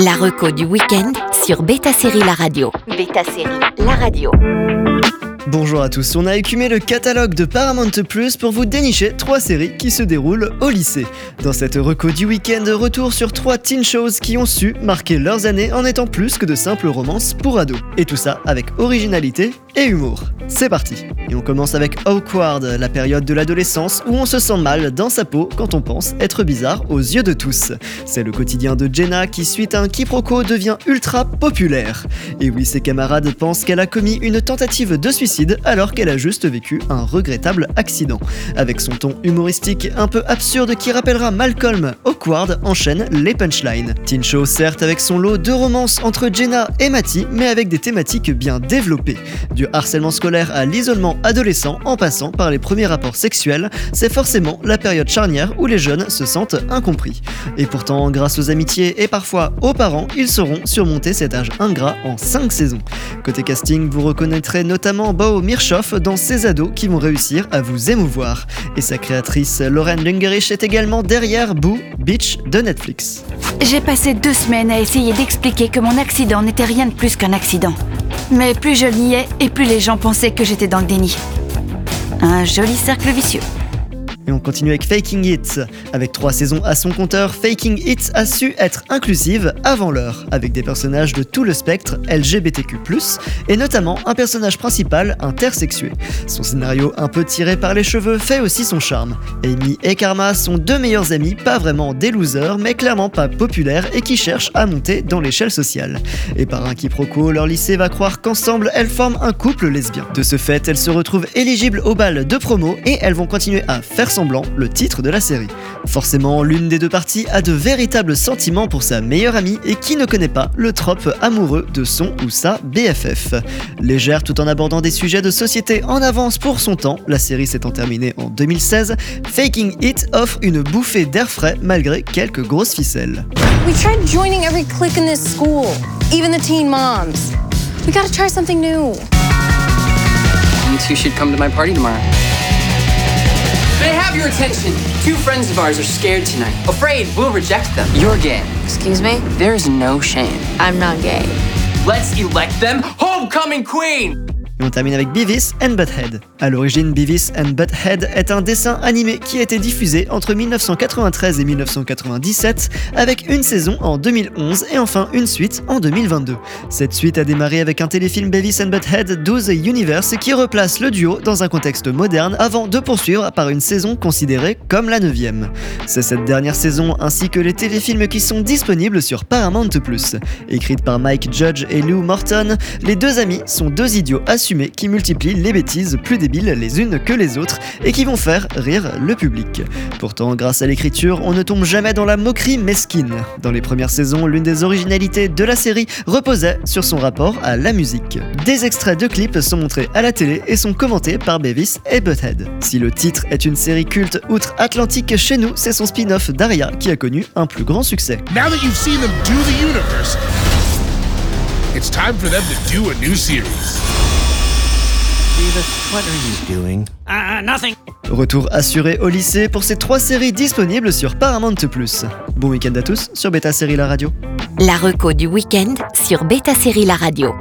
La reco du week-end sur Beta Série La Radio. Beta Série La Radio. Bonjour à tous, on a écumé le catalogue de Paramount Plus pour vous dénicher trois séries qui se déroulent au lycée. Dans cette reco du week-end, retour sur trois teen shows qui ont su marquer leurs années en étant plus que de simples romances pour ados. Et tout ça avec originalité et humour. C'est parti Et on commence avec Awkward, la période de l'adolescence où on se sent mal dans sa peau quand on pense être bizarre aux yeux de tous. C'est le quotidien de Jenna qui, suite à un quiproquo, devient ultra populaire. Et oui, ses camarades pensent qu'elle a commis une tentative de suicide alors qu'elle a juste vécu un regrettable accident. Avec son ton humoristique un peu absurde qui rappellera Malcolm, Awkward enchaîne les punchlines. Teen certes avec son lot de romances entre Jenna et Matty, mais avec des thématiques bien développées. Harcèlement scolaire à l'isolement adolescent en passant par les premiers rapports sexuels, c'est forcément la période charnière où les jeunes se sentent incompris. Et pourtant, grâce aux amitiés et parfois aux parents, ils sauront surmonter cet âge ingrat en 5 saisons. Côté casting, vous reconnaîtrez notamment Bo Mirchoff dans ses ados qui vont réussir à vous émouvoir. Et sa créatrice Lauren Lungerich est également derrière Boo Beach de Netflix. J'ai passé deux semaines à essayer d'expliquer que mon accident n'était rien de plus qu'un accident. Mais plus je niais, et plus les gens pensaient que j'étais dans le déni. Un joli cercle vicieux. Et on continue avec Faking It. Avec trois saisons à son compteur, Faking It a su être inclusive avant l'heure, avec des personnages de tout le spectre LGBTQ+, et notamment un personnage principal intersexué. Son scénario un peu tiré par les cheveux fait aussi son charme. Amy et Karma sont deux meilleurs amis, pas vraiment des losers, mais clairement pas populaires et qui cherchent à monter dans l'échelle sociale. Et par un quiproquo, leur lycée va croire qu'ensemble elles forment un couple lesbien. De ce fait, elles se retrouvent éligibles au bal de promo et elles vont continuer à faire le titre de la série. Forcément, l'une des deux parties a de véritables sentiments pour sa meilleure amie et qui ne connaît pas le trope amoureux de son ou sa BFF. Légère tout en abordant des sujets de société en avance pour son temps, la série s'étant terminée en 2016, Faking It offre une bouffée d'air frais malgré quelques grosses ficelles. We tried joining every clique in this school, even the teen moms. We gotta try something new. You two should come to my party tomorrow. Have your attention? Two friends of ours are scared tonight, afraid we'll reject them. You're gay. Excuse me? There is no shame. I'm not gay. Let's elect them homecoming queen! Et on termine avec Beavis and Butthead. À l'origine, Beavis and Butthead est un dessin animé qui a été diffusé entre 1993 et 1997, avec une saison en 2011 et enfin une suite en 2022. Cette suite a démarré avec un téléfilm Beavis and Butthead 12 Universe qui replace le duo dans un contexte moderne avant de poursuivre par une saison considérée comme la neuvième. C'est cette dernière saison ainsi que les téléfilms qui sont disponibles sur Paramount+. Écrite par Mike Judge et Lou Morton, les deux amis sont deux idiots qui multiplient les bêtises plus débiles les unes que les autres et qui vont faire rire le public. Pourtant, grâce à l'écriture, on ne tombe jamais dans la moquerie mesquine. Dans les premières saisons, l'une des originalités de la série reposait sur son rapport à la musique. Des extraits de clips sont montrés à la télé et sont commentés par Beavis et Butthead. Si le titre est une série culte outre-Atlantique chez nous, c'est son spin-off Daria qui a connu un plus grand succès. Now that you've seen them do the universe, it's time for them to do a new series. Retour assuré au lycée pour ces trois séries disponibles sur Paramount+. Bon week-end à tous sur Beta Série La Radio. La reco du week-end sur Beta Série La Radio.